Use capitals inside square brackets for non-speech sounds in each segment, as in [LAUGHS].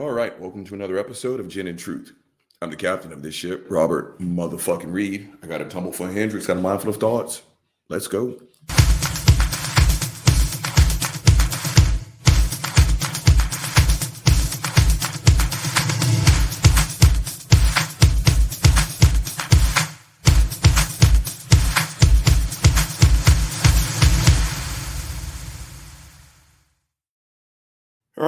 All right, welcome to another episode of Gin and Truth. I'm the captain of this ship, Robert motherfucking Reed. I got a tumble for Hendrick's, got a mindful of thoughts. Let's go.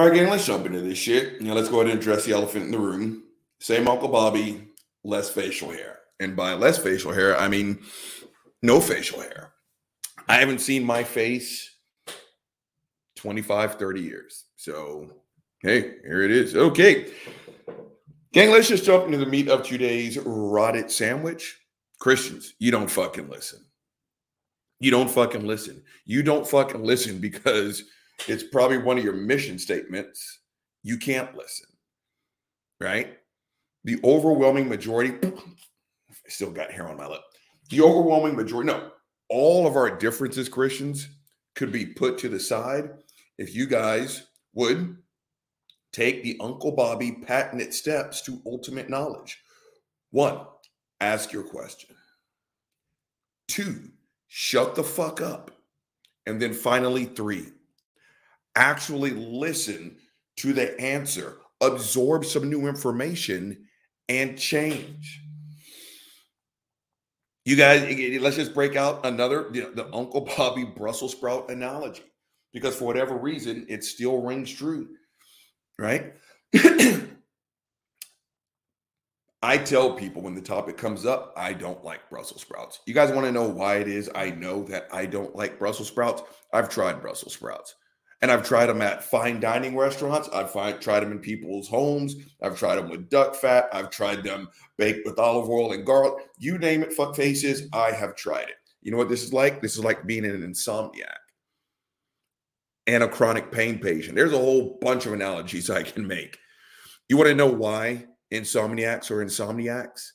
All right, gang, let's jump into this shit. Now, let's go ahead and address the elephant in the room. Same Uncle Bobby, less facial hair. And by less facial hair, I mean no facial hair. I haven't seen my face 25, 30 years. So, hey, here it is. Okay. Gang, let's just jump into the meat of today's rotted sandwich. Christians, you don't fucking listen. You don't fucking listen. You don't fucking listen because it's probably one of your mission statements. You can't listen, right? The overwhelming majority, [CLEARS THROAT] I still got hair on my lip. The overwhelming majority, no, all of our differences, Christians, could be put to the side if you guys would take the Uncle Bobby patented steps to ultimate knowledge. One, ask your question. Two, shut the fuck up. And then finally, three, actually listen to the answer, absorb some new information, and change. You guys, let's just break out another you know, the Uncle [LAUGHS] Bobby Brussels sprout analogy because for whatever reason, it still rings true, right? [CLEARS THROAT] I tell people when the topic comes up, I don't like Brussels sprouts. You guys want to know why it is I know that I don't like Brussels sprouts? I've tried Brussels sprouts. And I've tried them at fine dining restaurants. I've find, tried them in people's homes. I've tried them with duck fat. I've tried them baked with olive oil and garlic. You name it, fuck faces, I have tried it. You know what this is like? This is like being an insomniac and a chronic pain patient. There's a whole bunch of analogies I can make. You want to know why insomniacs are insomniacs?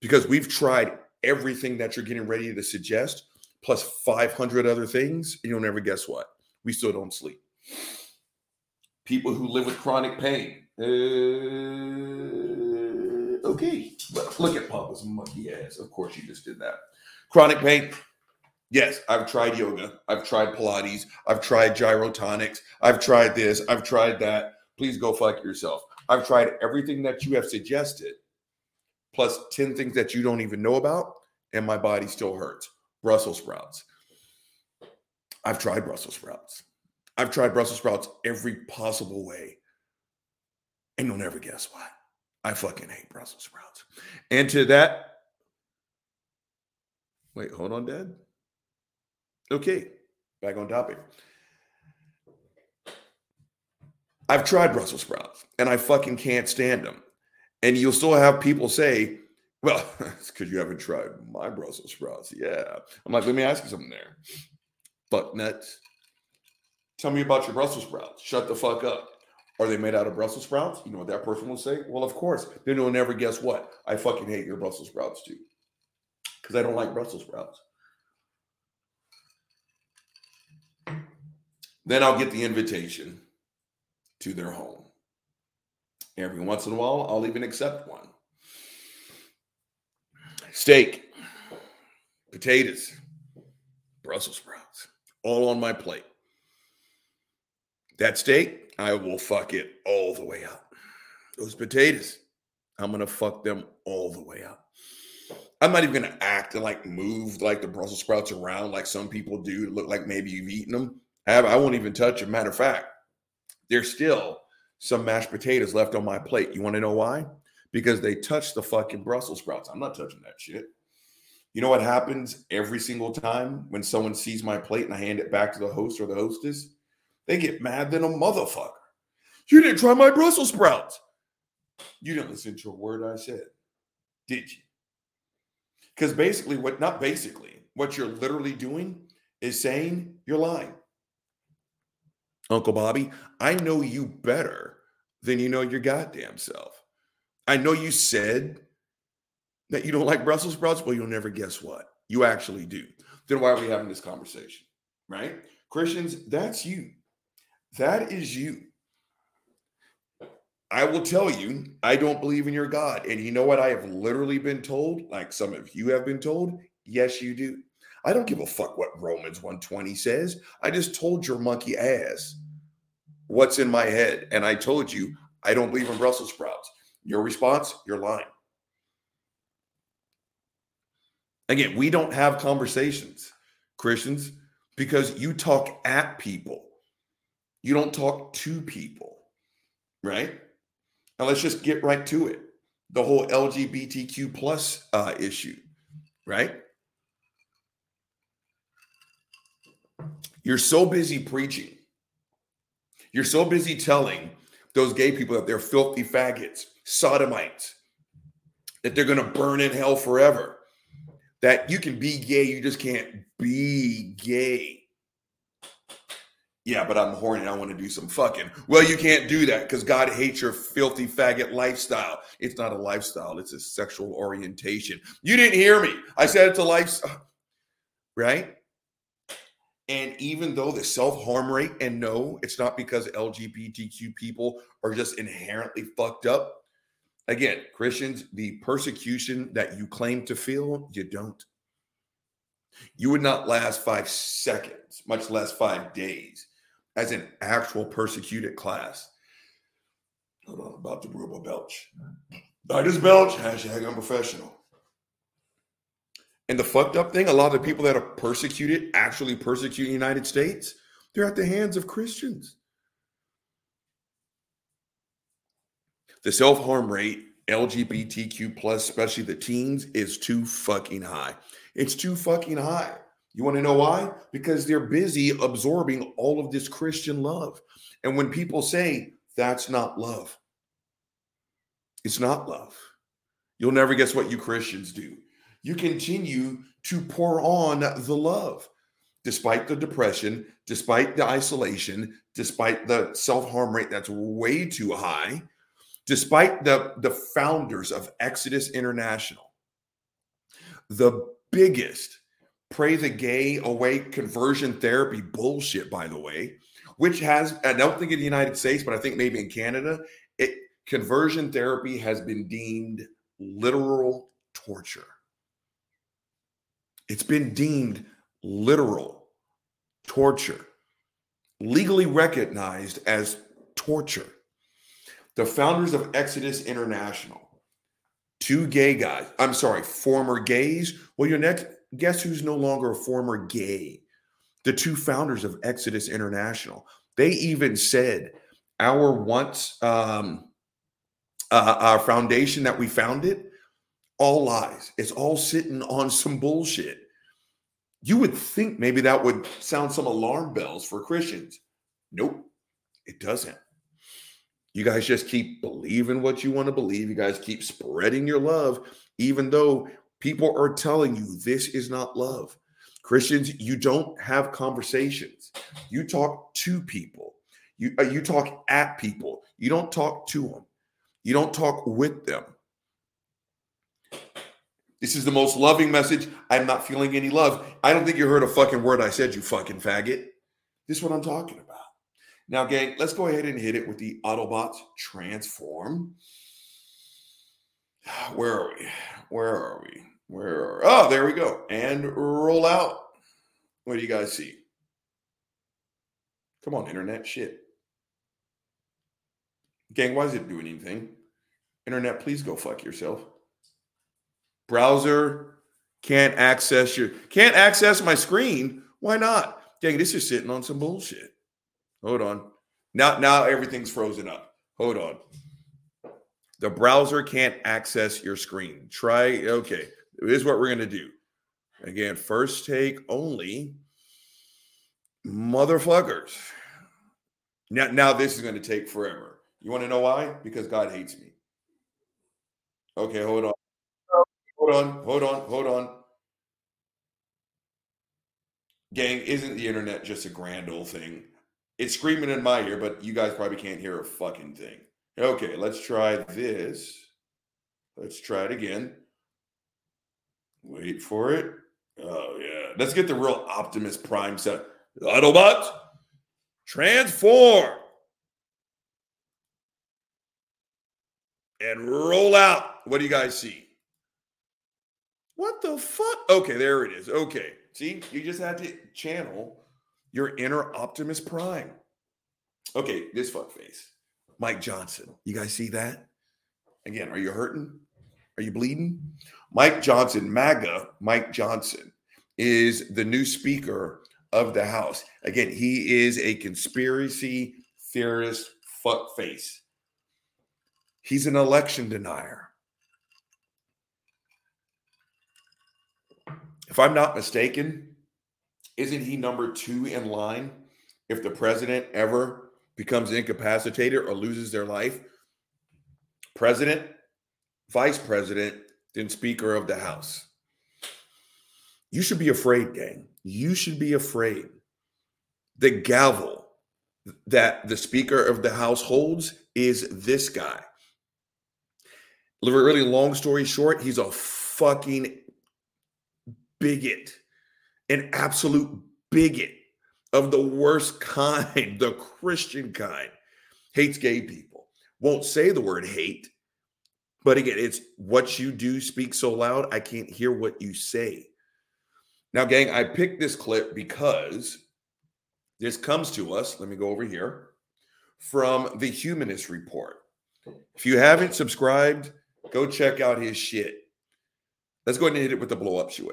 Because we've tried everything that you're getting ready to suggest, plus 500 other things, and you'll never guess what we still don't sleep. People who live with chronic pain. Uh, okay, look at Papa's monkey ass. Of course, you just did that. Chronic pain. Yes, I've tried yoga. I've tried Pilates. I've tried gyrotonics. I've tried this. I've tried that. Please go fuck yourself. I've tried everything that you have suggested, plus 10 things that you don't even know about, and my body still hurts. Brussels sprouts. I've tried Brussels sprouts. I've tried Brussels sprouts every possible way. And you'll never guess why. I fucking hate Brussels sprouts. And to that, wait, hold on, Dad. Okay, back on topic. I've tried Brussels sprouts and I fucking can't stand them. And you'll still have people say, well, [LAUGHS] it's because you haven't tried my Brussels sprouts. Yeah. I'm like, let me ask you something there fuck nuts. Tell me about your Brussels sprouts. Shut the fuck up. Are they made out of Brussels sprouts? You know what that person will say? Well, of course. Then you'll never guess what? I fucking hate your Brussels sprouts too. Because I don't like Brussels sprouts. Then I'll get the invitation to their home. Every once in a while, I'll even accept one. Steak, potatoes, Brussels sprouts all on my plate. That steak, I will fuck it all the way up. Those potatoes, I'm gonna fuck them all the way up. I'm not even gonna act and like move like the Brussels sprouts around like some people do to look like maybe you've eaten them. I, I won't even touch them. Matter of fact, there's still some mashed potatoes left on my plate. You want to know why? Because they touched the fucking Brussels sprouts. I'm not touching that shit. You know what happens every single time when someone sees my plate and I hand it back to the host or the hostess? They get mad than a motherfucker. You didn't try my Brussels sprouts. You didn't listen to a word I said, did you? Because basically, what not basically, what you're literally doing is saying you're lying. Uncle Bobby, I know you better than you know your goddamn self. I know you said that you don't like Brussels sprouts? Well, you'll never guess what. You actually do. Then why are we having this conversation? Right? Christians, that's you. That is you. I will tell you, I don't believe in your God. And you know what I have literally been told? Like some of you have been told? Yes, you do. I don't give a fuck what Romans 120 says. I just told your monkey ass what's in my head. And I told you, I don't believe in Brussels sprouts. Your response, you're lying. Again, we don't have conversations, Christians, because you talk at people. You don't talk to people, right? Now let's just get right to it. The whole LGBTQ plus uh, issue, right? You're so busy preaching. You're so busy telling those gay people that they're filthy faggots, sodomites, that they're going to burn in hell forever that you can be gay, you just can't be gay. Yeah, but I'm horny. I want to do some fucking. Well, you can't do that because God hates your filthy faggot lifestyle. It's not a lifestyle, it's a sexual orientation. You didn't hear me. I said it's a lifestyle, [SIGHS] right? And even though the self harm rate, and no, it's not because LGBTQ people are just inherently fucked up. Again, Christians, the persecution that you claim to feel, you don't. You would not last five seconds, much less five days, as an actual persecuted class. On, about to brew a belch. I just belch, hashtag unprofessional. And the fucked up thing, a lot of the people that are persecuted, actually persecuting the United States, they're at the hands of Christians. the self harm rate, LGBTQ plus, especially the teens, is too fucking high. It's too fucking high. You want to know why? Because they're busy absorbing all of this Christian love. And when people say that's not love, it's not love. You'll never guess what you Christians do. You continue to pour on the love despite the depression, despite the isolation, despite the self harm rate that's way too high despite the, the founders of Exodus International, the biggest pray the gay away conversion therapy bullshit, by the way, which has, I don't think in the United States, but I think maybe in Canada, it conversion therapy has been deemed literal torture. It's been deemed literal torture, legally recognized as torture the founders of Exodus International, two gay guys. I'm sorry, former gays. Well, your next guess who's no longer a former gay? The two founders of Exodus International. They even said our once um, uh, our foundation that we founded, all lies. It's all sitting on some bullshit. You would think maybe that would sound some alarm bells for Christians. Nope, it doesn't. You guys just keep believing what you want to believe. You guys keep spreading your love, even though people are telling you this is not love. Christians, you don't have conversations. You talk to people. You uh, you talk at people. You don't talk to them. You don't talk with them. This is the most loving message. I'm not feeling any love. I don't think you heard a fucking word I said, you fucking faggot. This is what I'm talking about. Now, gang, let's go ahead and hit it with the Autobots transform. [SIGHS] Where are we? Where are we? Where are Oh, there we go. And roll out. What do you guys see? Come on, internet shit. Gang, why is it doing anything? Internet, please go fuck yourself. Browser can't access your can't access my screen. Why not? Gang, this is sitting on some bullshit. Hold on. Now, now everything's frozen up. Hold on. The browser can't access your screen. Try. Okay. Is what we're going to do. Again, first take only. Motherfuckers. Now, now this is going to take forever. You want to know why? Because God hates me. Okay, hold on. Hold on, hold on, hold on. Gang, isn't the internet just a grand old thing? It's screaming in my ear, but you guys probably can't hear a fucking thing. Okay, let's try this. Let's try it again. Wait for it. Oh, yeah. Let's get the real Optimus Prime set. Autobots, transform. and roll out. What do you guys see? What the fuck? Okay, there it is. Okay. See, you just had to channel your inner Optimus Prime. Okay, this fuck face. Mike Johnson. You guys see that? Again, are you hurting? Are you bleeding? Mike Johnson, MAGA, Mike Johnson, is the new Speaker of the House. Again, he is a conspiracy theorist fuckface. He's an election denier. If I'm not mistaken, isn't he number two in line if the president ever becomes incapacitated or loses their life? President, vice president, then Speaker of the House. You should be afraid, gang. You should be afraid. The gavel that the Speaker of the House holds is this guy. Really long story short, he's a fucking bigot, an absolute bigot of the worst [LAUGHS] kind, the Christian kind. Hates gay people. Won't say the word hate, but again, it's what you do speak so loud, I can't hear what you say. Now, gang, I picked this clip because this comes to us. Let me go over here from the Humanist Report. If you haven't subscribed, go check out his shit. Let's go ahead and hit it with the blow up shoe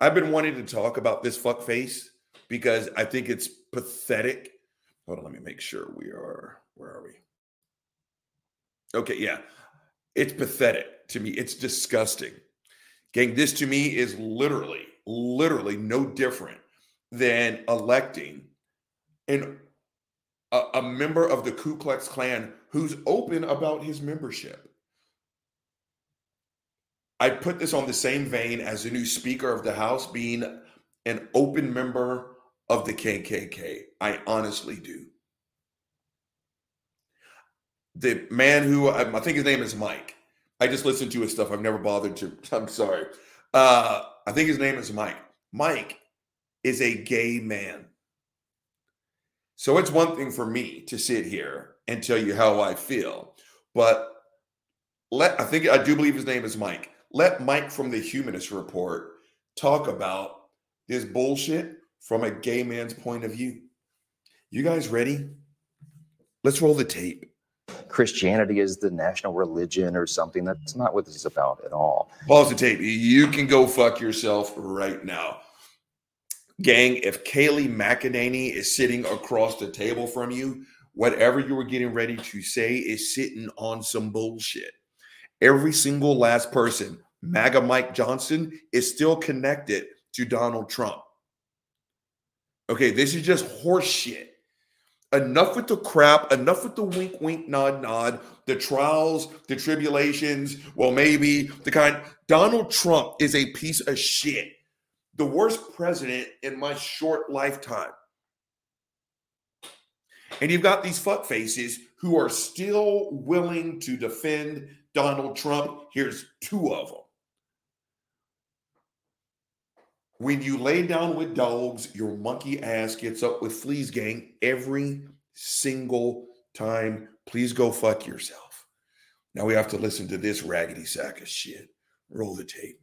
I've been wanting to talk about this fuck face because I think it's pathetic. Hold on, let me make sure we are. Where are we? Okay, yeah. It's pathetic to me. It's disgusting. Gang, this to me is literally, literally no different than electing an, a, a member of the Ku Klux Klan who's open about his membership. I put this on the same vein as the new Speaker of the House being an open member of the KKK. I honestly do. The man who I, think his name is Mike. I just listened to his stuff. I've never bothered to. [LAUGHS] I'm sorry. Uh, I think his name is Mike. Mike is a gay man. So it's one thing for me to sit here and tell you how I feel, but let I think I do believe his name is Mike let Mike from the Humanist Report talk about this bullshit from a gay man's point of view. You guys ready? Let's roll the tape. Christianity is the national religion or something. That's not what this is about at all. Pause the tape. You can go fuck yourself right now. Gang, if Kayleigh McEnany is sitting across the table from you, whatever you were getting ready to say is sitting on some bullshit. Every single last person, MAGA Mike Johnson, is still connected to Donald Trump. Okay, this is just horseshit. Enough with the crap, enough with the wink, wink, nod, nod, the trials, the tribulations. Well, maybe the kind. Donald Trump is a piece of shit. The worst president in my short lifetime. And you've got these fuck faces who are still willing to defend Donald Trump. Here's two of them. When you lay down with dogs, your monkey ass gets up with fleas, gang, every single time. Please go fuck yourself. Now we have to listen to this raggedy sack of shit. Roll the tape.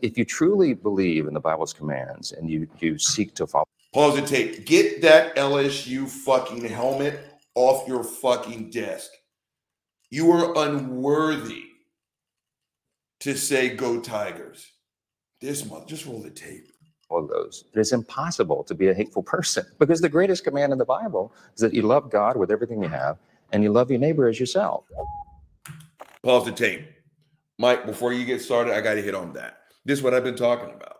If you truly believe in the Bible's commands and you you seek to follow, pause the tape. Get that LSU fucking helmet off your fucking desk. You are unworthy to say go Tigers. This month, just roll the tape. All those. It is impossible to be a hateful person because the greatest command in the Bible is that you love God with everything you have and you love your neighbor as yourself. Pause the tape. Mike, before you get started, I got to hit on that. This is what I've been talking about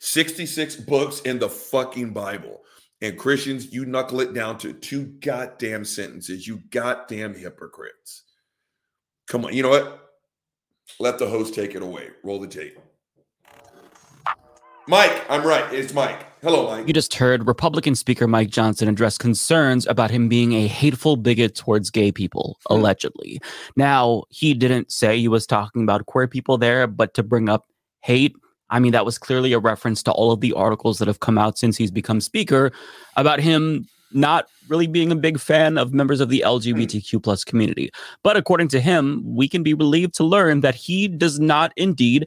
66 books in the fucking Bible. And Christians, you knuckle it down to two goddamn sentences. You goddamn hypocrites. Come on. You know what? Let the host take it away. Roll the tape. Mike, I'm right. It's Mike. Hello, Mike. You just heard Republican Speaker Mike Johnson address concerns about him being a hateful bigot towards gay people, mm-hmm. allegedly. Now, he didn't say he was talking about queer people there, but to bring up hate I mean, that was clearly a reference to all of the articles that have come out since he's become speaker about him not really being a big fan of members of the LGBTQ plus community. But according to him, we can be relieved to learn that he does not indeed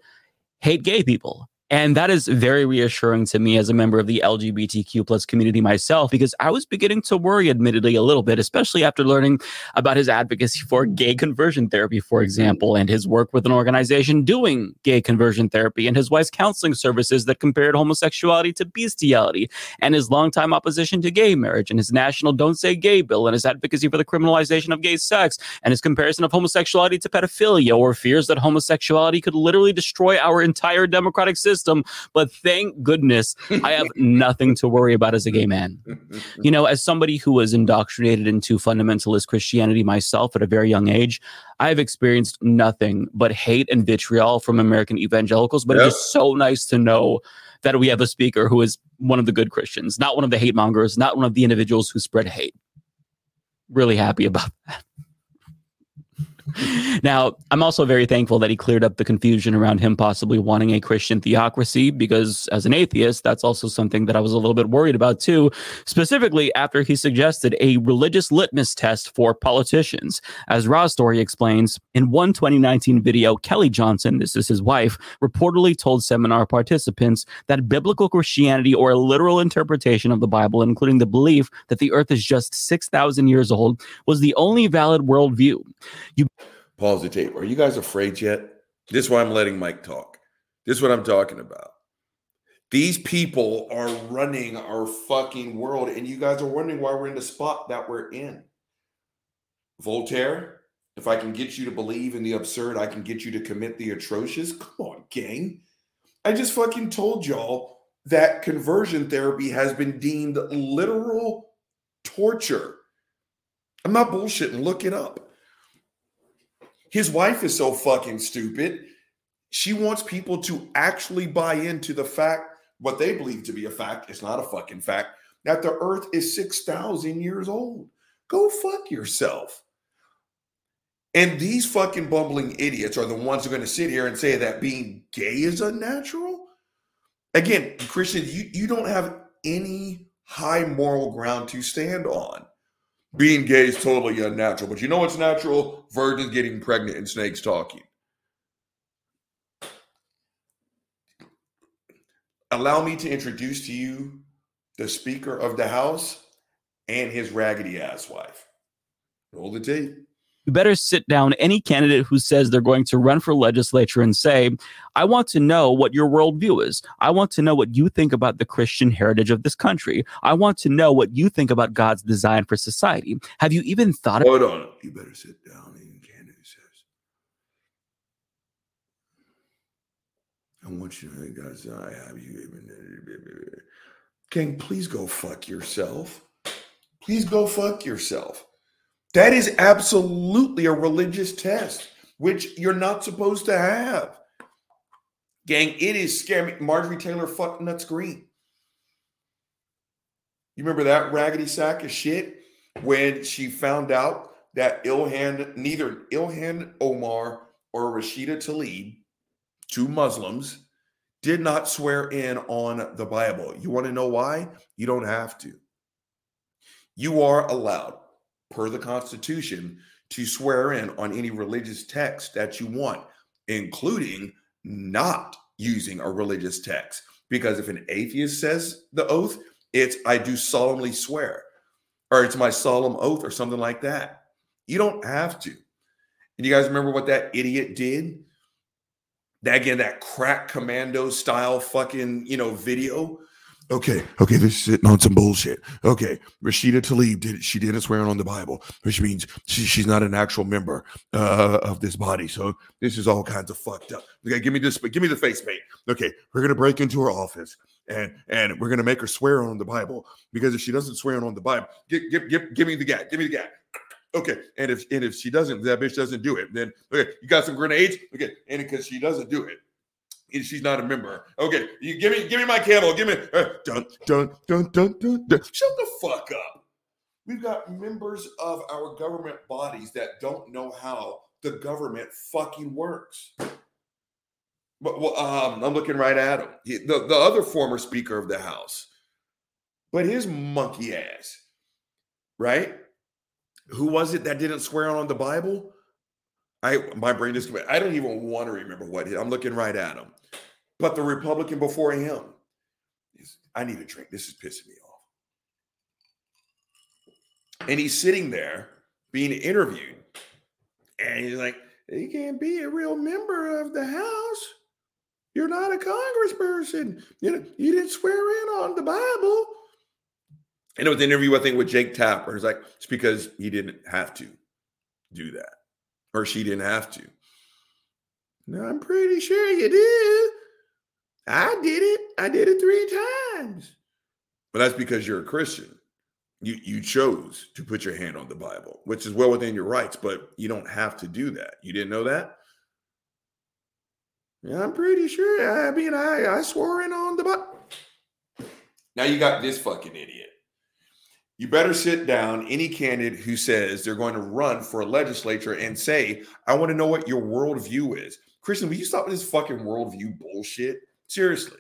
hate gay people. And that is very reassuring to me as a member of the LGBTQ plus community myself, because I was beginning to worry, admittedly, a little bit, especially after learning about his advocacy for gay conversion therapy, for example, and his work with an organization doing gay conversion therapy, and his wife's counseling services that compared homosexuality to bestiality, and his longtime opposition to gay marriage, and his national Don't Say Gay bill, and his advocacy for the criminalization of gay sex, and his comparison of homosexuality to pedophilia, or fears that homosexuality could literally destroy our entire democratic system system. But thank goodness I have [LAUGHS] nothing to worry about as a gay man. [LAUGHS] You know, as somebody who was indoctrinated into fundamentalist Christianity myself at a very young age, I've experienced nothing but hate and vitriol from American evangelicals. But yep. it is so nice to know that we have a speaker who is one of the good Christians, not one of the hate mongers, not one of the individuals who spread hate. Really happy about that [LAUGHS] now, I'm also very thankful that he cleared up the confusion around him possibly wanting a Christian theocracy, because as an atheist, that's also something that I was a little bit worried about too, specifically after he suggested a religious litmus test for politicians. As Raw Story explains, in one 2019 video, Kelly Johnson, this is his wife, reportedly told seminar participants that biblical Christianity or a literal interpretation of the Bible, including the belief that the earth is just 6,000 years old, was the only valid worldview. You Pause the tape. Are you guys afraid yet? This is why I'm letting Mike talk. This is what I'm talking about. These people are running our fucking world, and you guys are wondering why we're in the spot that we're in. Voltaire, if I can get you to believe in the absurd, I can get you to commit the atrocious. Come on, gang. I just fucking told y'all that conversion therapy has been deemed literal torture. I'm not bullshitting. Look it up. His wife is so fucking stupid. She wants people to actually buy into the fact, what they believe to be a fact, it's not a fucking fact, that the earth is 6,000 years old. Go fuck yourself. And these fucking bumbling idiots are the ones who are going to sit here and say that being gay is unnatural. Again, Christian, you, you don't have any high moral ground to stand on being gay is totally unnatural. But you know what's natural? Virgins getting pregnant and snakes talking. Allow me to introduce to you the Speaker of the House and his raggedy ass wife. Roll the tape you better sit down any candidate who says they're going to run for legislature and say, I want to know what your worldview is. I want to know what you think about the Christian heritage of this country. I want to know what you think about God's design for society. Have you even thought? Hold of- on. You better sit down any candidate says. I want you to guys, I have you even King, please go fuck yourself. Please go fuck yourself. That is absolutely a religious test, which you're not supposed to have. Gang, it is scary. Marjorie Taylor fuck nuts Greene. You remember that raggedy sack of shit when she found out that Ilhan, neither Ilhan Omar or Rashida Tlaib, two Muslims, did not swear in on the Bible. You want to know why? You don't have to. You are allowed per the Constitution to swear in on any religious text that you want, including not using a religious text. Because if an atheist says the oath, it's I do solemnly swear, or it's my solemn oath, or something like that. You don't have to. And you guys remember what that idiot did? That again, that crack commando style fucking, you know, video Okay, okay, this is sitting on some bullshit. Okay, Rashida Tlaib did she didn't swear on the Bible, which means she, she's not an actual member uh, of this body. So this is all kinds of fucked up. Okay, give me this, give me the face paint. Okay, we're gonna break into her office and and we're gonna make her swear on the Bible because if she doesn't swear on the Bible, give give give, give me the guy, give me the guy. Okay, and if and if she doesn't, that bitch doesn't do it, then okay, you got some grenades. Okay, and because she doesn't do it, she's not a member. Okay, you give me give me my camel. Give me uh, dun, dun dun dun dun dun. Shut the fuck up. We've got members of our government bodies that don't know how the government fucking works. But well, um, I'm looking right at him. He, the, the other former Speaker of the House. But his monkey ass right? Who was it that didn't swear on the Bible? I my brain just I don't even want to remember what I'm looking right at him. But the Republican before him, I need a drink. This is pissing me off. And he's sitting there being interviewed, and he's like, "You can't be a real member of the House. You're not a congressperson. You know, you didn't swear in on the Bible." And it was an interview, I think, with Jake Tapper. It's like it's because he didn't have to do that, or she didn't have to. No, I'm pretty sure you did. I did it. I did it three times. But that's because you're a Christian. You you chose to put your hand on the Bible, which is well within your rights, but you don't have to do that. You didn't know that? Yeah, I'm pretty sure. I mean, I I swore in on the Bible. Now you got this fucking idiot. You better sit down any candidate who says they're going to run for a legislature and say, I want to know what your worldview is. Christian, will you stop with this fucking worldview bullshit? Seriously.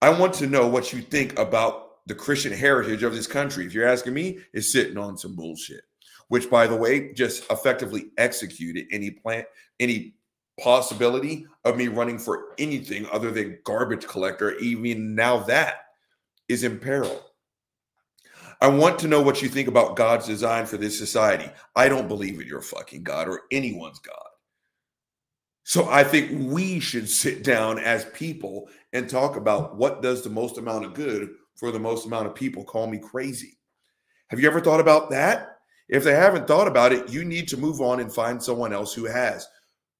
I want to know what you think about the Christian heritage of this country. If you're asking me, it's sitting on some bullshit, which by the way, just effectively executed any plan, any possibility of me running for anything other than garbage collector. Even now that is in peril. I want to know what you think about God's design for this society. I don't believe in your fucking God or anyone's God. So I think we should sit down as people and talk about what does the most amount of good for the most amount of people. Call me crazy. Have you ever thought about that? If they haven't thought about it, you need to move on and find someone else who has.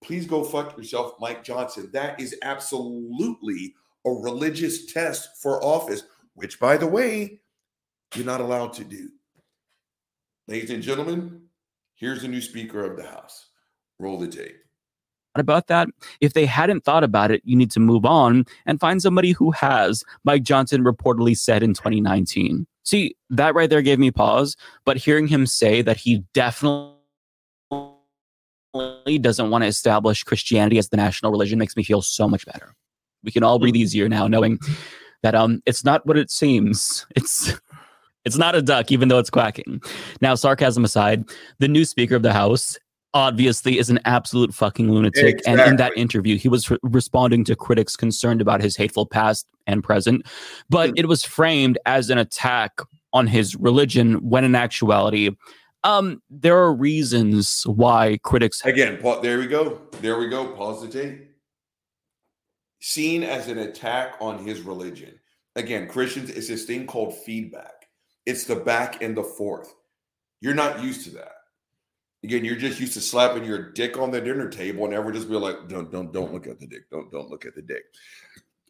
Please go fuck yourself, Mike Johnson. That is absolutely a religious test for office, which, by the way, you're not allowed to do. Ladies and gentlemen, here's the new Speaker of the House. Roll the tape about that. If they hadn't thought about it, you need to move on and find somebody who has, Mike Johnson reportedly said in 2019. See, that right there gave me pause, but hearing him say that he definitely doesn't want to establish Christianity as the national religion makes me feel so much better. We can all breathe easier now knowing that um it's not what it seems. It's it's not a duck, even though it's quacking. Now, sarcasm aside, the new Speaker of the House obviously is an absolute fucking lunatic. Exactly. And in that interview, he was re- responding to critics concerned about his hateful past and present, but mm. it was framed as an attack on his religion when in actuality, um, there are reasons why critics. Again, pa- there we go. There we go. Pause the tape. Seen as an attack on his religion. Again, Christians, it's this thing called feedback. It's the back and the forth. You're not used to that again, you're just used to slapping your dick on the dinner table and ever just be like, don't, don't, don't look at the dick. Don't, don't look at the dick.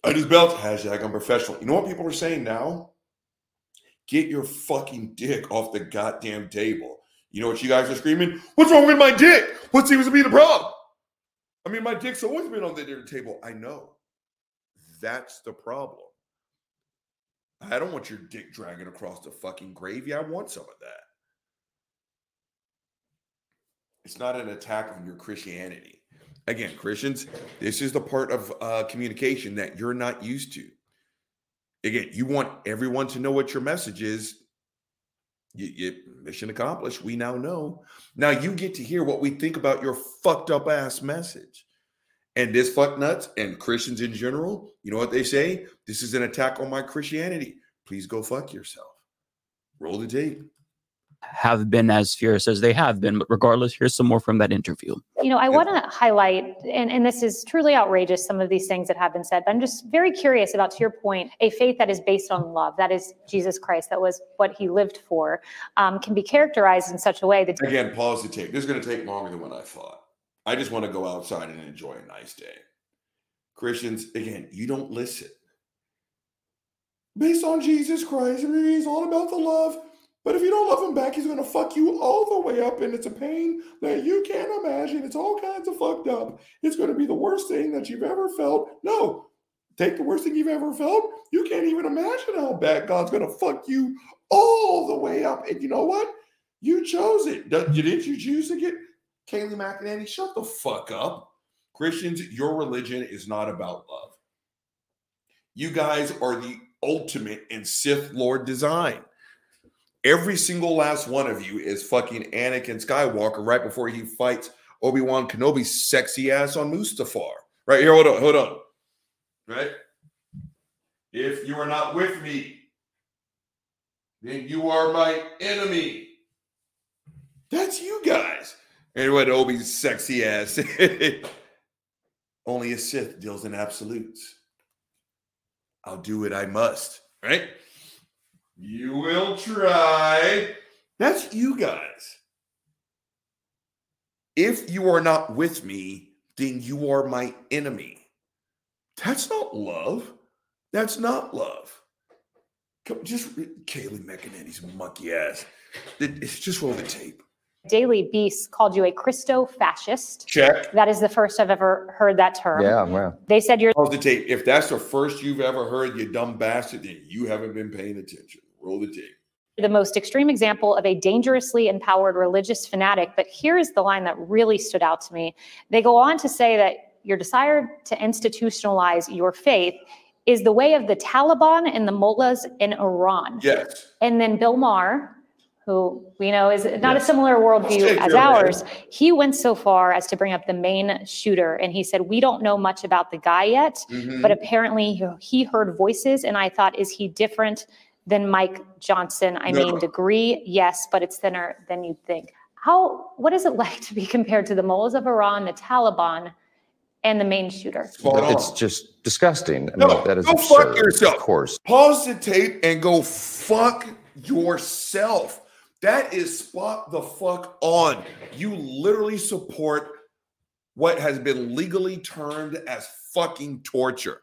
I just belt hashtag I'm professional. You know what people are saying now? Get your fucking dick off the goddamn table. You know what you guys are screaming? What's wrong with my dick? What seems to be the problem? I mean, my dick's always been on the dinner table. I know. That's the problem. I don't want your dick dragging across the fucking gravy. I want some of that. It's not an attack on your Christianity. Again, Christians, this is the part of uh, communication that you're not used to. Again, you want everyone to know what your message is. You, you, mission accomplished. We now know. Now you get to hear what we think about your fucked up ass message. And this fuck nuts and Christians in general, you know what they say? This is an attack on my Christianity. Please go fuck yourself. Roll the tape have been as fierce as they have been. But regardless, here's some more from that interview. You know, I want to highlight, and, and this is truly outrageous, some of these things that have been said, but I'm just very curious about, to your point, a faith that is based on love, that is Jesus Christ, that was what he lived for, um, can be characterized in such a way that. Again, pause the tape. This is going to take longer than what I thought. I just want to go outside and enjoy a nice day. Christians, again, you don't listen. Based on Jesus Christ, he's all about the love. But if you don't love him back, he's going to fuck you all the way up. And it's a pain that you can't imagine. It's all kinds of fucked up. It's going to be the worst thing that you've ever felt. No, take the worst thing you've ever felt. You can't even imagine how bad God's going to fuck you all the way up. And you know what? You chose it. Didn't you choose to get Kayleigh McEnany? Shut the fuck up. Christians, your religion is not about love. You guys are the ultimate in Sith Lord design. Every single last one of you is fucking Anakin Skywalker right before he fights Obi Wan Kenobi's sexy ass on Mustafar. Right here, hold on, hold on. Right? If you are not with me, then you are my enemy. That's you guys. And what Obi's sexy ass. [LAUGHS] Only a Sith deals in absolutes. I'll do what I must, right? You will try. That's you guys. If you are not with me, then you are my enemy. That's not love. That's not love. Come, just Kayleigh McEnany's monkey ass. It's just roll the tape. Daily Beast called you a Christo fascist. Check. That is the first I've ever heard that term. Yeah, well, They said you're Roll the tape. If that's the first you've ever heard, you dumb bastard, then you haven't been paying attention. Roll the tape. the most extreme example of a dangerously empowered religious fanatic. But here is the line that really stood out to me. They go on to say that your desire to institutionalize your faith is the way of the Taliban and the mullahs in Iran. Yes. And then Bill Maher, who we know is not a similar worldview as care of ours, he went so far as to bring up the Maine shooter. And he said, We don't know much about the guy yet, Mhm. but apparently he- he heard voices. And I thought, Is he different than Mike Johnson? I No. mean, degree, yes, but it's thinner than you'd think. How, what is it [LAUGHS] like to be compared to the mullahs of Iran, the Taliban, and the Maine shooter? Spot on. it's just disgusting. I No, mean, that is go fuck yourself. Of course. Pause the tape and go fuck yourself. That is spot the fuck on. You literally support what has been legally termed as fucking torture.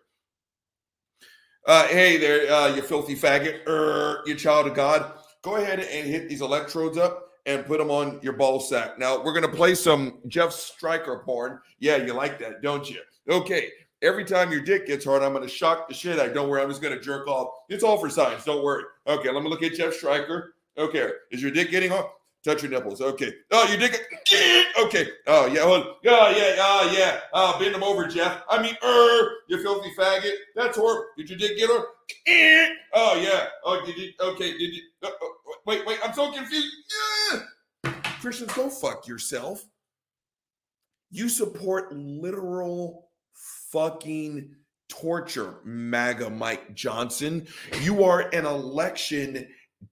Uh, hey there, uh, you filthy faggot, er, you child of God. Go ahead and hit these electrodes up and put them on your ball sack. Now we're gonna play some Jeff Stryker porn. Yeah, you like that, don't you? Okay. Every time your dick gets hard, I'm gonna shock the shit out. Don't worry, I'm just gonna jerk off. It's all for science. Don't worry. Okay, let me look at Jeff Stryker. Okay, is your dick getting hard? Touch your nipples. Okay. Oh, your dick. [LAUGHS] Okay. Oh yeah. Oh yeah. Oh yeah. Oh, bend them over, Jeff. I mean, er, you filthy faggot. That's horrible. Did your dick get hard? [LAUGHS] Oh yeah. Oh, did you? Okay. Did you? uh, uh, wait, wait. I'm so confused. Christians, go fuck yourself. You support literal fucking torture, MAGA Mike Johnson. You are an election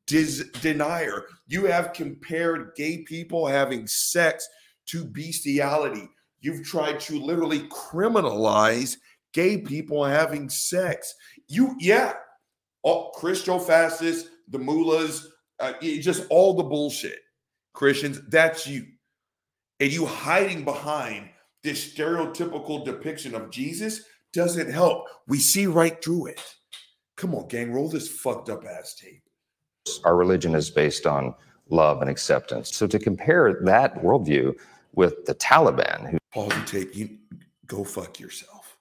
denier. You have compared gay people having sex to bestiality. You've tried to literally criminalize gay people having sex. You, yeah, all Christo fascists, the mullahs, uh, just all the bullshit. Christians, that's you. And you hiding behind this stereotypical depiction of Jesus doesn't help. We see right through it. Come on, gang, roll this fucked up ass tape. Our religion is based on love and acceptance. So to compare that worldview with the Taliban, who Pause the tape. You go fuck yourself.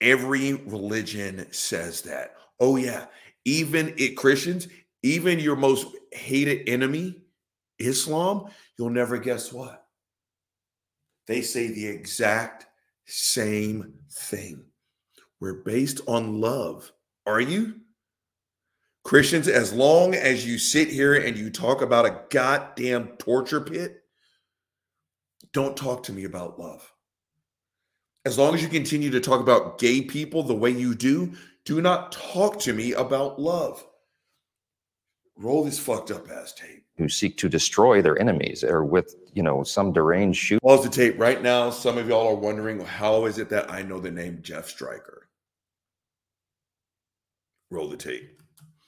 Every religion says that. Oh yeah, even it Christians, even your most hated enemy, Islam, you'll never guess what. They say the exact same thing. We're based on love. Are you? Christians, as long as you sit here and you talk about a goddamn torture pit, don't talk to me about love. As long as you continue to talk about gay people the way you do, do not talk to me about love. Roll this fucked up ass tape. who seek to destroy their enemies or with, you know, some deranged shoot. Pause the tape right now. Some of y'all are wondering how is it that I know the name Jeff Stryker? Roll the tape.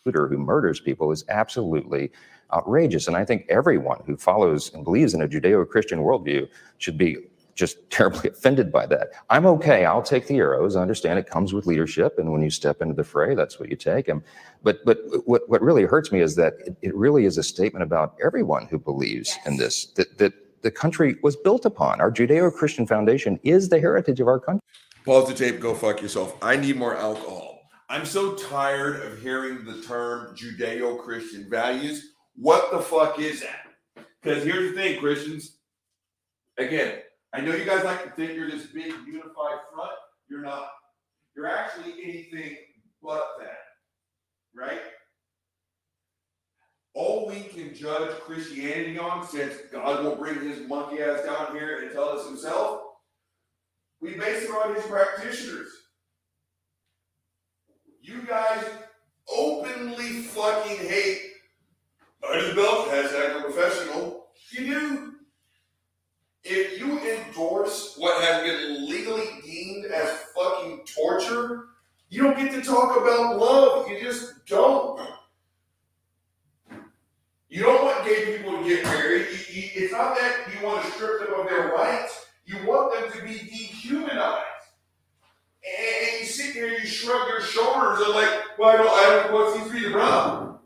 Who murders people is absolutely outrageous. And I think everyone who follows and believes in a Judeo Christian worldview should be just [LAUGHS] terribly offended by that. I'm okay. I'll take the arrows. I understand it comes with leadership. And when you step into the fray, that's what you take. And, but but what, what really hurts me is that it, it really is a statement about everyone who believes in this, that, that the country was built upon. Our Judeo Christian foundation is the heritage of our country. Pause the tape, go fuck yourself. I need more alcohol. I'm so tired of hearing the term Judeo Christian values. What the fuck is that? Because here's the thing, Christians. Again, I know you guys like to think you're this big unified front. You're not. You're actually anything but that. Right? all we can judge Christianity on, since God won't bring his monkey ass down here and tell us himself, we base it on his practitioners. You guys openly fucking hate Marty Belt hashtag a professional. You do. If you endorse what has been legally deemed as fucking torture, you don't get to talk about love. You just don't. You don't want gay people to get married. It's not that you want to strip them of their rights. You want them to be dehumanized. And you shrug your shoulders and like, well, I don't, I don't what seems to be the.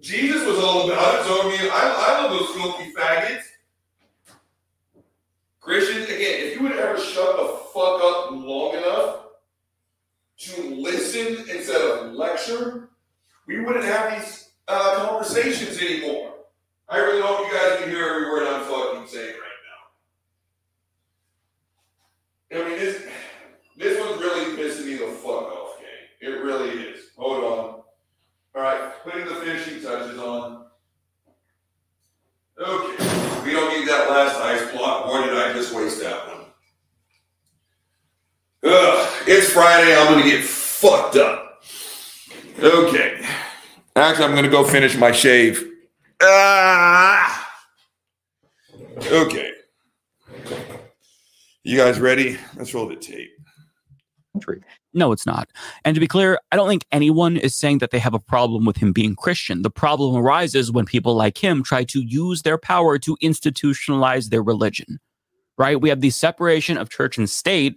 Jesus was all about it, so I mean, I, I love those filthy faggots. Christians, again, if you would ever shut the fuck up long enough to listen instead of lecture, we wouldn't have these uh, conversations anymore. I really hope you guys can hear every word I'm fucking saying right now. I mean, this this one's really pissing me the fuck off, gang. It really is. Hold on. All right, putting the finishing touches on. Okay, we don't need that last ice block. Boy, did I just waste that one. Ugh, it's Friday. I'm gonna get fucked up. Okay. Actually, I'm gonna go finish my shave. Ah! Okay. You guys ready? Let's roll the tape. Country. No, it's not. And to be clear, I don't think anyone is saying that they have a problem with him being Christian. The problem arises when people like him try to use their power to institutionalize their religion, right? We have the separation of church and state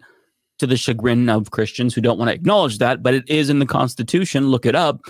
to the chagrin of Christians who don't want to acknowledge that, but it is in the Constitution. Look it up.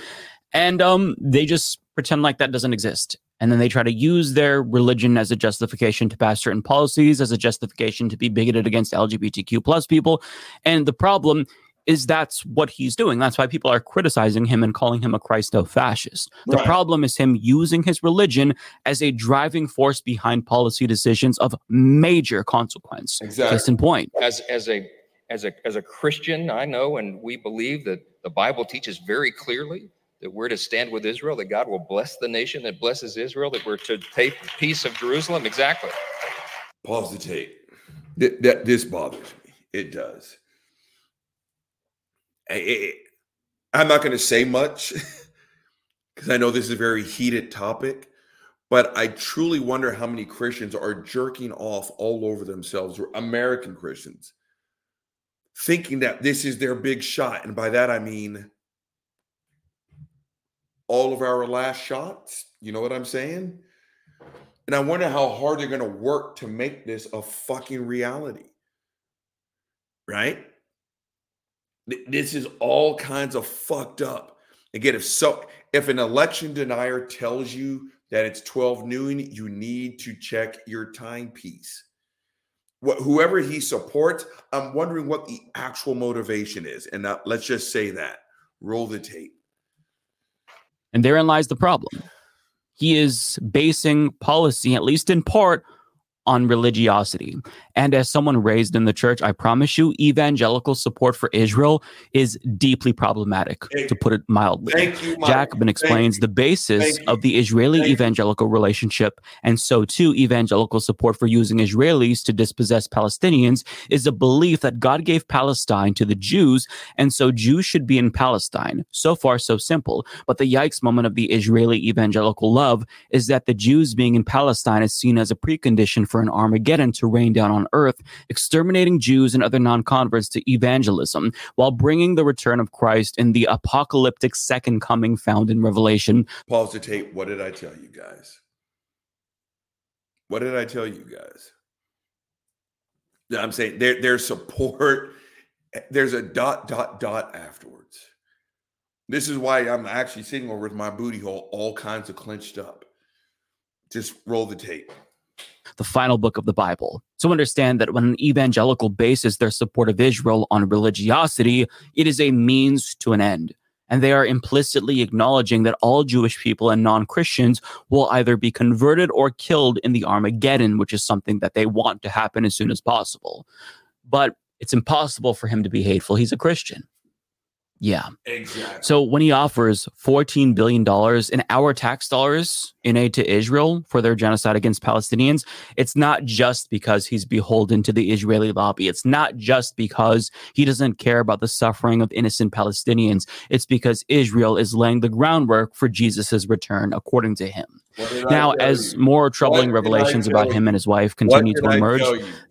And um, they just pretend like that doesn't exist. And then they try to use their religion as a justification to pass certain policies, as a justification to be bigoted against LGBTQ plus people. And the problem is that's what he's doing. That's why people are criticizing him and calling him a Christo fascist. The problem is him using his religion as a driving force behind policy decisions of major consequence. Exactly. Case in point. As as a as a as a Christian, I know and we believe that the Bible teaches very clearly that we're to stand with Israel, that God will bless the nation that blesses Israel, that we're to take the peace of Jerusalem. Exactly. Pause the tape. Th- that this bothers me. It does. I, am not going to say much [LAUGHS] because I know this is a very heated topic, but I truly wonder how many Christians are jerking off all over themselves, or American Christians, thinking that this is their big shot. And by that, I mean all of our last shots. You know what I'm saying? And I wonder how hard they're going to work to make this a fucking reality. Right? This is all kinds of fucked up. Again, if so, if an election denier tells you that it's 12 noon, you need to check your timepiece. What, whoever he supports, I'm wondering what the actual motivation is. And now, let's just say that. Roll the tape. And therein lies the problem. He is basing policy, at least in part, on religiosity. And as someone raised in the church, I promise you, evangelical support for Israel is deeply problematic, Thank to put it mildly. Thank you. Jacobin explains you. the basis of the Israeli Thank evangelical relationship, and so too evangelical support for using Israelis to dispossess Palestinians is a belief that God gave Palestine to the Jews, and so Jews should be in Palestine. So far, so simple. But the yikes moment of the Israeli evangelical love is that the Jews being in Palestine is seen as a precondition for an Armageddon to rain down on earth, exterminating Jews and other non converts to evangelism, while bringing the return of Christ in the apocalyptic second coming found in Revelation. Pause the tape. What did I tell you guys? What did I tell you guys? I'm saying their their support. There's a dot dot dot afterwards. This is why I'm actually sitting over with my booty hole all kinds of clenched up. Just roll the tape. The final book of the Bible. So understand that when an evangelical bases their support of Israel on religiosity, it is a means to an end. And they are implicitly acknowledging that all Jewish people and non Christians will either be converted or killed in the Armageddon, which is something that they want to happen as soon as possible. But it's impossible for him to be hateful. He's a Christian. Yeah. Exactly. So when he offers $14 billion in our tax dollars in aid to Israel for their genocide against Palestinians, it's not just because he's beholden to the Israeli lobby. It's not just because he doesn't care about the suffering of innocent Palestinians. It's because Israel is laying the groundwork for Jesus' return, according to him. Now, as more troubling revelations about him and his wife continue to emerge,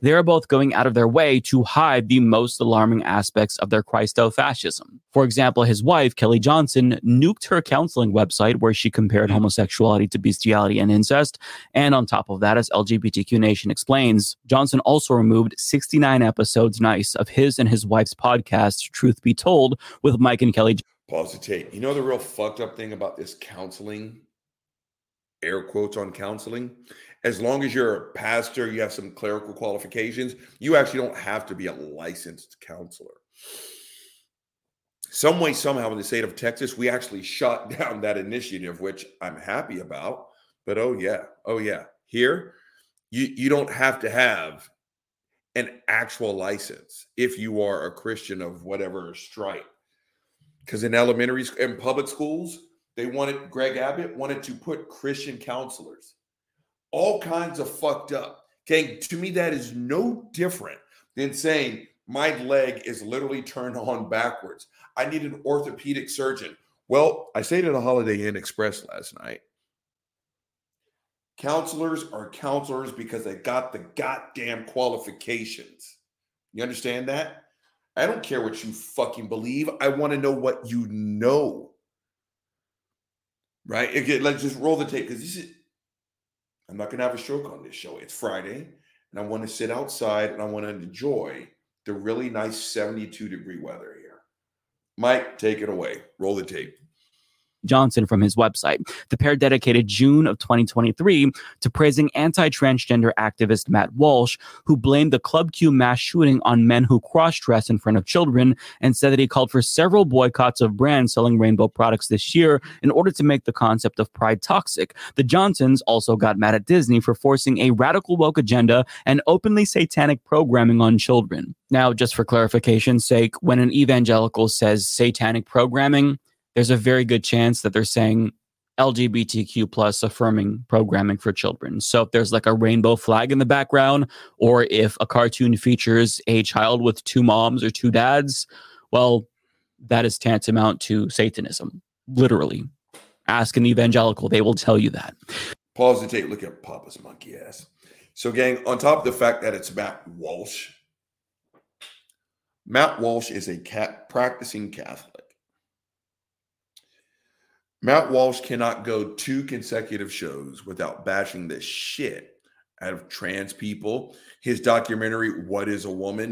they are both going out of their way to hide the most alarming aspects of their Christo fascism. For example, his wife, Kelly Johnson, nuked her counseling website where she compared homosexuality to bestiality and incest. And on top of that, as LGBTQ Nation explains, Johnson also removed 69 episodes, nice, of his and his wife's podcast, Truth Be Told, with Mike and Kelly. Pause the tape. You know the real fucked up thing about this counseling air quotes on counseling. As long as you're a pastor, you have some clerical qualifications, you actually don't have to be a licensed counselor. Some way, somehow, in the state of Texas, we actually shot [LAUGHS] down that initiative, which I'm happy about. But oh, yeah, oh, yeah. Here, you, you don't have to have an actual license if you are a Christian of whatever stripe. Because in elementary and public schools, they wanted Greg Abbott wanted to put Christian counselors, all kinds of fucked up. Okay, to me that is no different than saying my leg is literally turned [LAUGHS] on backwards. I need an orthopedic surgeon. Well, I stayed at a Holiday Inn Express last night. Counselors are counselors because they got the goddamn qualifications. You understand that? I don't care what you fucking believe. I want to know what you know right? Again, let's just roll the tape because this is. I'm not gonna have a stroke on this show. It's Friday, and I want to sit outside and I want to enjoy the really nice 72 degree weather. Mike, take it away. Roll the tape. Johnson from his website. The pair dedicated June of 2023 to praising anti transgender activist Matt Walsh, who blamed the Club Q mass shooting on men who cross dress in front of children and said that he called for several boycotts of brands selling rainbow products this year in order to make the concept of pride toxic. The Johnsons also got mad at Disney for forcing a radical woke agenda and openly satanic programming on children. Now, just for clarification's sake, when an evangelical says satanic programming, there's a very good chance that they're saying LGBTQ plus affirming programming for children. So if there's like a rainbow flag in the background, or if a cartoon features a child with two moms or two dads, well, that is tantamount to Satanism, literally. Ask an evangelical, they will tell you that. Pause the tape, look at Papa's monkey ass. So, gang, on top of the fact that it's Matt Walsh, Matt Walsh is a cat practicing Catholic. Matt Walsh cannot go two consecutive shows without bashing the shit out of trans people. His documentary, What is a Woman?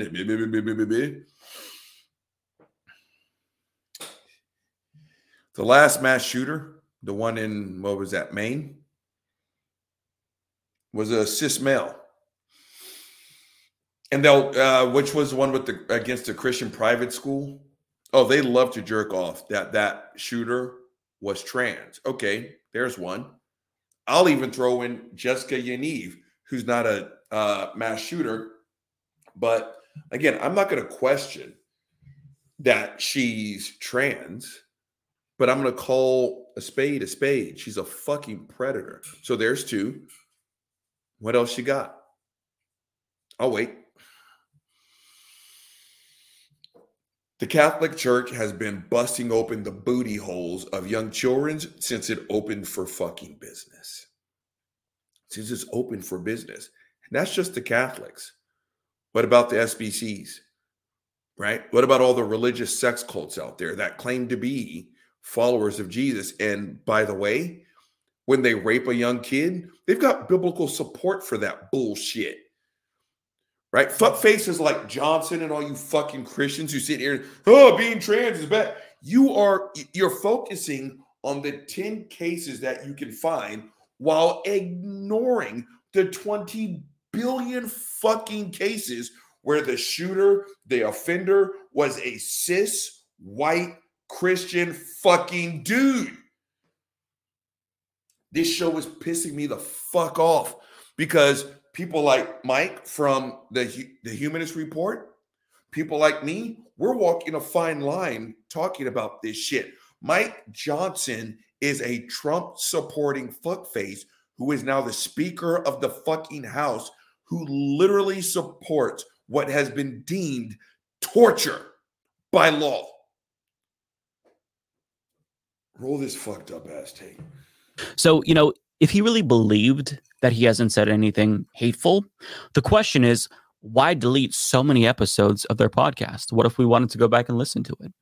The last mass shooter, the one in, what was that, Maine, was a cis male. And they'll, uh, which was the one with the against the Christian private school. Oh, they love to jerk off that that shooter was trans. Okay, there's one. I'll even throw in Jessica Yaniv, who's not a uh, mass shooter. But again, I'm not going to question that she's trans, but I'm going to call a spade a spade. She's a fucking predator. So there's two. What else you got? I'll wait. The Catholic Church has been busting open the booty holes of young children since it opened for fucking business. Since it's open for business. And that's just the Catholics. What about the SBCs? Right? What about all the religious sex cults out there that claim to be followers of Jesus? And by the way, when they rape a young kid, they've got biblical support for that bullshit right? Fuck faces like Johnson and all you fucking Christians who sit here oh, being trans is bad. You are you're focusing on the 10 cases that you can find while ignoring the 20 billion fucking cases where the shooter, the offender was a cis white Christian fucking dude. This show is pissing me the fuck off because people like Mike from the the Humanist Report, people like me, we're walking a fine line talking about this shit. Mike Johnson is a Trump supporting fuckface who is now the Speaker of the fucking House, who literally supports what has been deemed torture by law. Roll this fucked up ass tape. So, you know, if he really believed that he hasn't said anything hateful, the question is why delete so many episodes of their podcast? What if we wanted to go back and listen to it?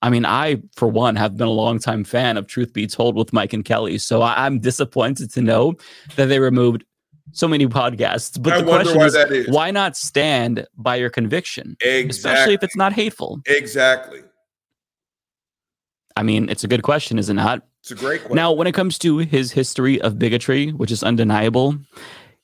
I mean, I, for one, have been a longtime fan of Truth Be Told with Mike and Kelly. So I, am disappointed to know that they removed so many podcasts. But I the question why is, why not stand by your conviction? Exactly. Especially if it's not hateful. Exactly. I mean, it's a good question, is it not? It's a great question. Now, when it comes to his history of bigotry, which is undeniable,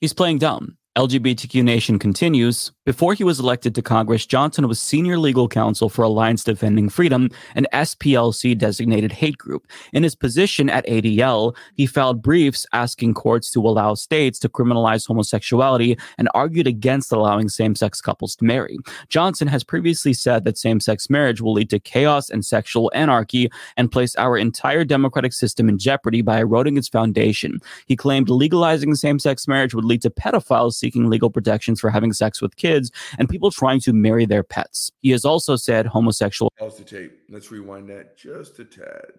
he's playing dumb. LGBTQ Nation continues. Before he was elected to Congress, Johnson was senior legal counsel for Alliance Defending Freedom, an SPLC designated hate group. In his position at ADF, he filed briefs asking courts to allow states to criminalize homosexuality and argued against allowing same sex couples to marry. Johnson has previously said that same sex marriage will lead to chaos and sexual anarchy and place our entire democratic system in jeopardy by eroding its foundation. He claimed legalizing same sex marriage would lead to pedophiles seeking legal protections for having sex with kids and people trying to marry their pets. He has also said homosexual Pause the tape. Let's rewind that just a tad.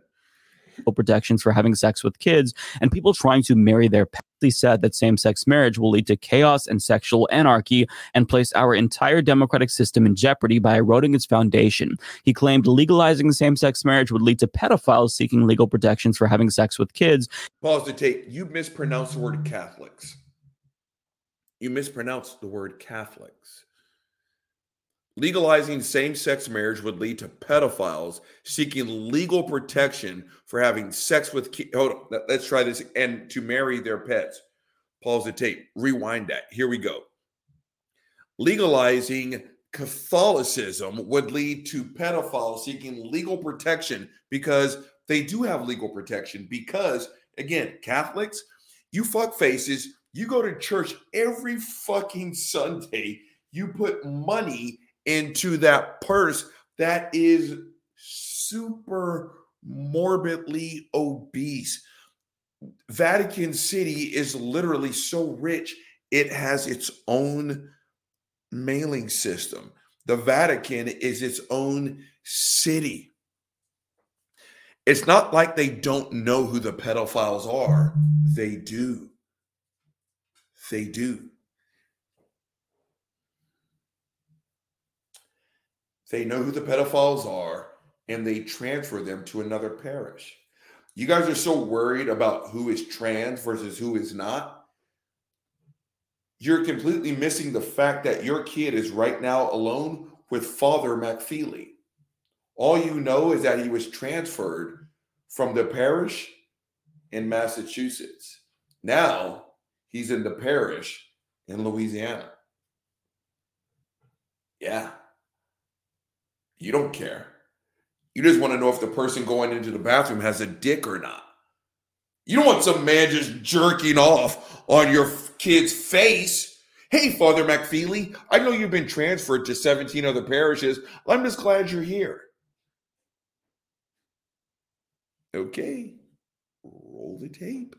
protections for having sex with kids and people trying to marry their pets. He said that same sex marriage will lead to chaos and sexual anarchy and place our entire democratic system in jeopardy by eroding its foundation. He claimed legalizing same sex marriage would lead to pedophiles seeking legal protections for having sex with kids. Pause the tape. You mispronounced the word Catholics. You mispronounced the word Catholics. Legalizing same sex marriage would lead to pedophiles seeking legal protection for having sex with kids. Hold on, let's try this and to marry their pets. Pause the tape, rewind that. Here we go. Legalizing Catholicism would lead to pedophiles seeking legal protection because they do have legal protection. Because, again, Catholics, you fuck faces, you go to church every fucking Sunday, you put money into that purse that is super morbidly obese. Vatican City is literally so rich, it has its own mailing system. The Vatican is its own city. It's not like they don't know who the pedophiles are, they do. They do. They know who the pedophiles are and they transfer them to another parish. You guys are so worried about who is trans versus who is not. You're completely missing the fact that your kid is right now alone with Father McFeely. All you know is that he was transferred from the parish in Massachusetts. Now he's in the parish in Louisiana. Yeah. You don't care. You just want to know if the person going into the bathroom has a dick or not. You don't want some man just jerking off on your kid's face. Hey, Father McFeely, I know you've been transferred to 17 other parishes. I'm just glad you're here. Okay, roll the tape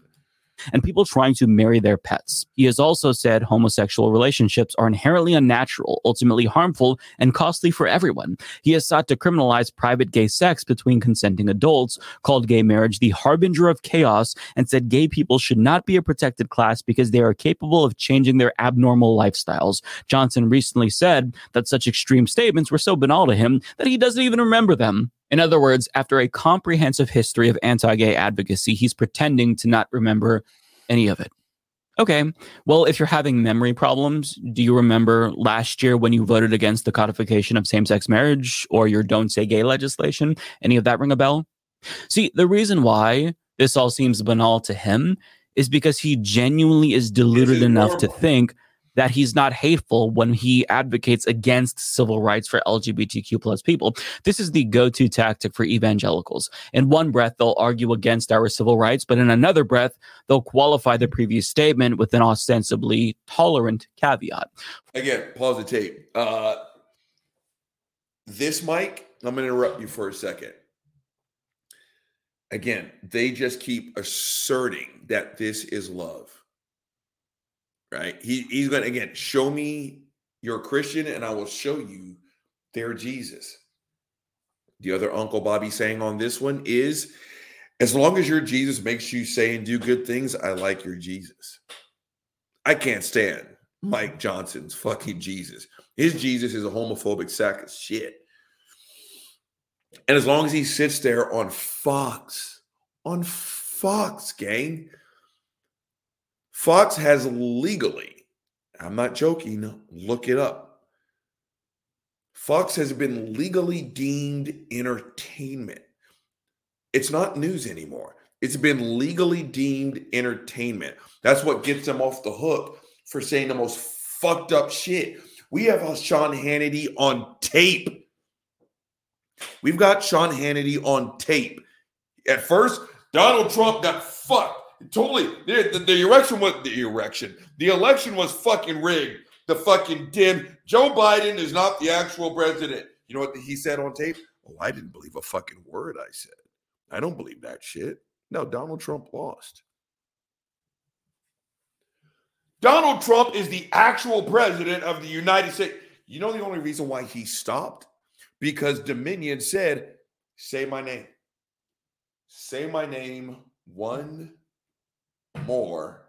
and people trying to marry their pets. He has also said homosexual relationships are inherently unnatural, ultimately harmful, and costly for everyone. He has sought to criminalize private gay sex between consenting adults, called gay marriage the harbinger of chaos, and said gay people should not be a protected class because they are capable of changing their abnormal lifestyles. Johnson recently said that such extreme statements were so banal to him that he doesn't even remember them. In other words, after a comprehensive history of anti gay advocacy, he's pretending to not remember any of it. Okay, well, if you're having memory problems, do you remember last year when you voted against the codification of same sex marriage or your Don't Say Gay legislation? Any of that ring a bell? See, the reason why this all seems banal to him is because he genuinely is deluded enough to think that he's not hateful when he advocates against civil rights for LGBTQ plus people. This is the go-to tactic for evangelicals. In one breath, they'll argue against our civil rights, but in another breath, they'll qualify the previous statement with an ostensibly tolerant caveat. Again, pause the tape. Uh, this Mike, I'm going to interrupt you for a second. again, they just keep asserting that this is love. Right? He, he's going to, again, show me you're a Christian and I will show you their Jesus. The other Uncle Bobby saying on this one is as long as your Jesus makes you say and do good things, I like your Jesus. I can't stand Mike Johnson's fucking Jesus. His Jesus is a homophobic sack of shit. And as long as he sits there on Fox, on Fox, gang, Fox has legally, I'm not joking, look it up. Fox has been legally deemed entertainment. It's not news anymore. It's been legally deemed entertainment. That's what gets them off the hook for saying the most fucked up shit. We have Sean Hannity on tape We've got Sean Hannity on tape. At first, Donald Trump got fucked. Totally. The, the, the election was the election. The election was fucking rigged. The fucking dim. Joe Biden is not the actual president. You know what he said on tape? Oh, I didn't believe a fucking word I said. I don't believe that shit. No, Donald Trump lost. Donald Trump is the actual president of the United States. You know the only reason why he stopped? because Dominion said, Say my name. Say my name one more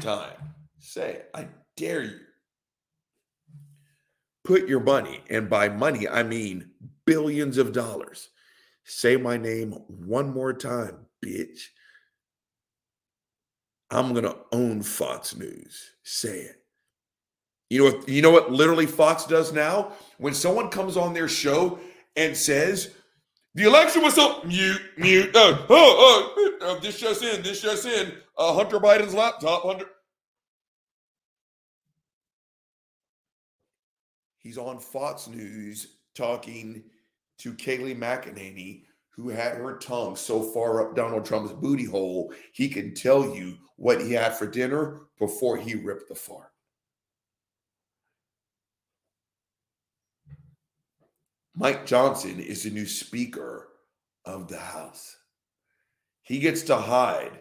time. Say. I dare you. Put your money, and by money, I mean billions of dollars. Say my name one more time, bitch. I'm to own Fox News. Say it. You know what? You know what? Literally, Fox does now. When someone comes on their show and says the election was so mute, mute. Uh, oh, uh, uh, this just in. This just in. Uh, Hunter Biden's laptop. Hunter. He's on Fox News talking to Kayleigh McEnany, who had her tongue so far up Donald Trump's booty hole, he can tell you what he had for dinner before he ripped the fart. Mike Johnson is the new Speaker of the House. He gets to hide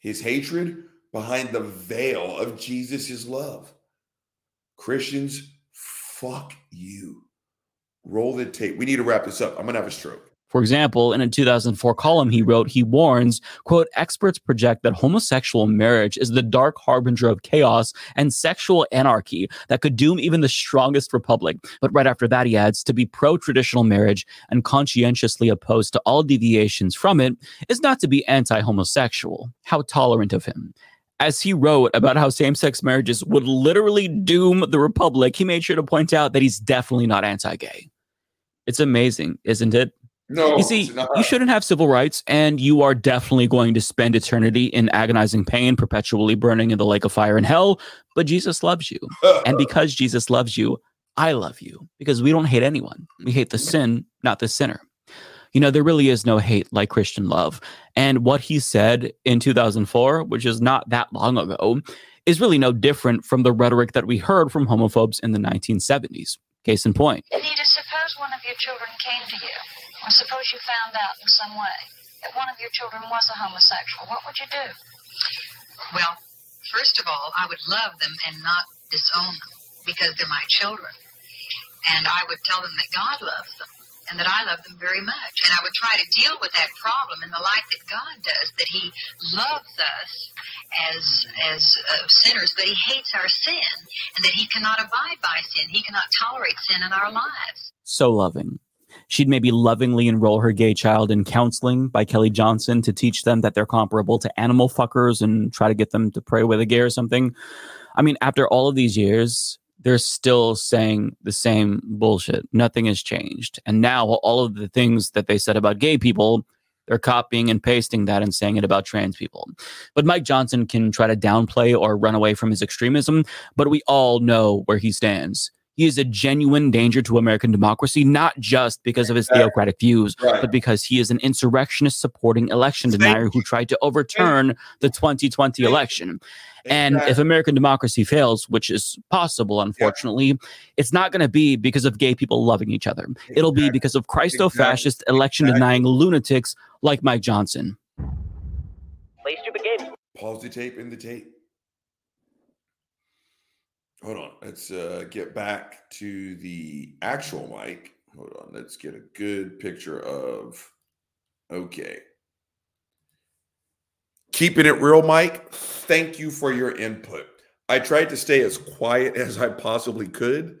his hatred behind the veil of Jesus' love. Christians, fuck you. Roll the tape. We need to wrap this up. I'm going to have a stroke. For example, in a 2004 column he wrote, he warns, quote, experts project that homosexual marriage is the dark harbinger of chaos and sexual anarchy that could doom even the strongest republic. But right after that, he adds, to be pro traditional marriage and conscientiously opposed to all deviations from it is not to be anti homosexual. How tolerant of him as he wrote about how same sex marriages would literally doom the republic, he made sure to point out that he's definitely not anti gay. It's amazing, isn't it? No, you see, you shouldn't have civil rights, and you are definitely going to spend eternity in agonizing pain, perpetually burning in the lake of fire in hell. But Jesus loves you. [LAUGHS] and because Jesus loves you, I love you because we don't hate anyone. We hate the sin, not the sinner. You know, there really is no hate like Christian love. And what he said in 2004, which is not that long ago, is really no different from the rhetoric that we heard from homophobes in the 1970s. Case in point. Anita, suppose one of your children came to you or suppose you found out in some way that one of your children was a homosexual. What would you do? Well, first of all, I would love them and not disown them because they're my children. And I would tell them that God loves them and that I love them very much. And I would try to deal with that problem in the light that God does, that He loves us as as uh, sinners, but He hates our sin, and that He cannot abide by sin. He cannot tolerate sin in our lives. So loving. She'd maybe lovingly enroll her gay child in counseling by Kelly Johnson to teach them that they're comparable to animal fuckers and try to get them to pray with a gay or something. I mean, after all of these years, they're still saying the same bullshit. Nothing has changed. And now all of the things that they said about gay people, they're copying and pasting that and saying it about trans people. But Mike Johnson can try to downplay or run away from his extremism, but we all know where he stands. He is a genuine danger to American democracy, not just because of his Exactly. theocratic views, Right. but because he is an insurrectionist supporting election Thank denier you. who tried to overturn the 2020 Thank you. election. And if American democracy fails, which is possible, unfortunately, it's not going to be because of gay people loving each other. It'll be because of Christo fascist, Exactly. election denying lunatics like Mike Johnson. Play stupid games. Pause the tape in the tape. Hold on. Let's uh, get back to the actual mic. Hold on. Let's get a good picture of. Okay. Keeping it real, Mike. Thank you for your input. I tried to stay as quiet [LAUGHS] as I possibly could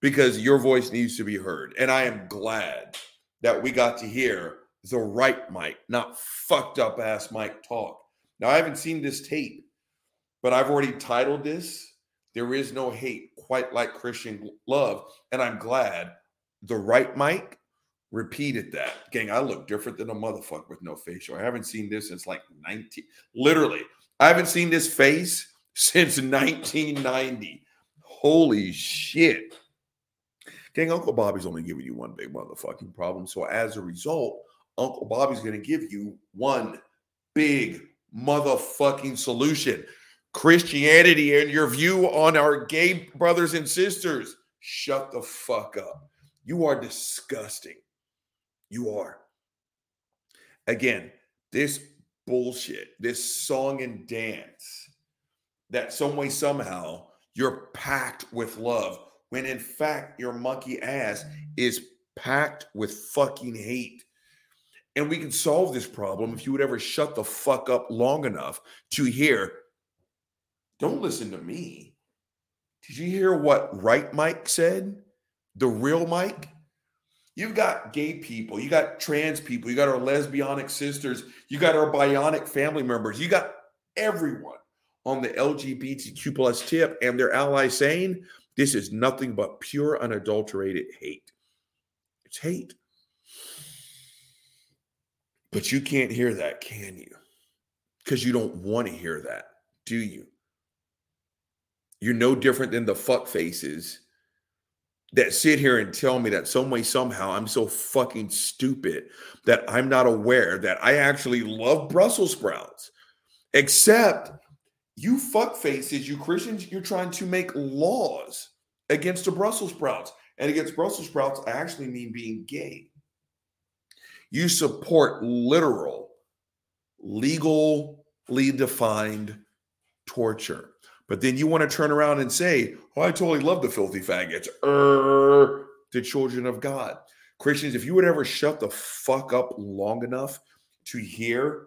because your voice needs to be heard. And I am glad that we got to hear the right Mike, not fucked up ass Mike talk. Now, I haven't seen this tape, but I've already titled this There is No Hate Quite Like Christian Love. And I'm glad the right Mike repeated that. Gang, I look different than a motherfucker with no facial. I haven't seen this since like 19, literally, I haven't seen this face [LAUGHS] since 1990. Holy shit. Gang, Uncle Bobby's only giving you one big motherfucking problem. So as a result, Uncle Bobby's going to give you one big motherfucking solution. Christianity and your view on our gay brothers and sisters. Shut the fuck up. You are disgusting. You are. Again, this bullshit, this song and dance that some way, somehow, you're packed with love when in fact your monkey ass is packed with fucking hate. And we can solve this problem if you would ever shut the fuck up long enough to hear. Don't listen to me. Did you hear what right Mike said? The real Mike? You've got gay people, you got trans people, you got our lesbianic sisters, you got our bionic family members, you got everyone on the LGBTQ plus tip and their allies saying this is nothing but pure, unadulterated hate. It's hate. But you can't hear that, can you? Because you don't want to hear that, do you? You're no different than the fuck faces that sit here and tell me that some way, somehow, I'm so fucking stupid that I'm not aware that I actually love Brussels sprouts. Except you fuck faces, you Christians, you're trying to make laws against the Brussels sprouts. And against Brussels sprouts, I actually mean being gay. You support literal, legally defined torture. But then you want to turn around and say, Oh, I totally love the filthy faggots. Er, the children of God. Christians, if you would ever shut the fuck up long enough to hear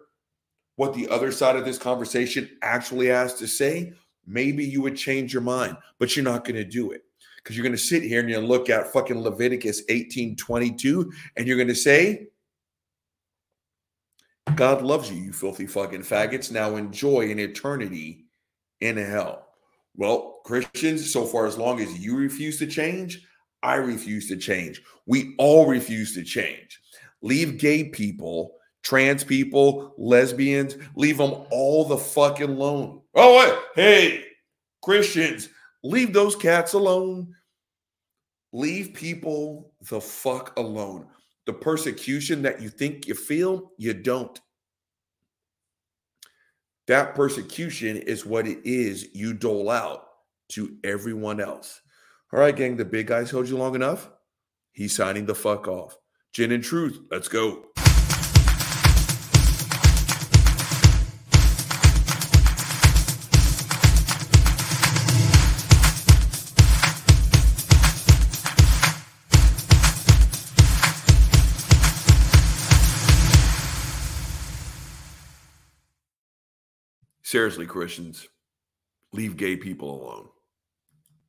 what the other side of this conversation actually has to say, maybe you would change your mind, but you're not going to do it because you're going to sit here and you're going to look at fucking Leviticus 18 22 and you're going to say, God loves you, you filthy fucking faggots. Now enjoy an eternity in hell. Well, Christians, so far as long as you refuse to change, I refuse to change. We all refuse to change. Leave gay people, trans people, lesbians, leave them all the fucking alone. Oh, wait. Hey, Christians, leave those cats alone. Leave people the fuck alone. The persecution that you think you feel, you don't. That persecution is what it is you dole out to everyone else. All right, gang, the big guys held you long enough. He's signing the fuck off. Gin and truth, let's go. Seriously, Christians, leave gay people alone.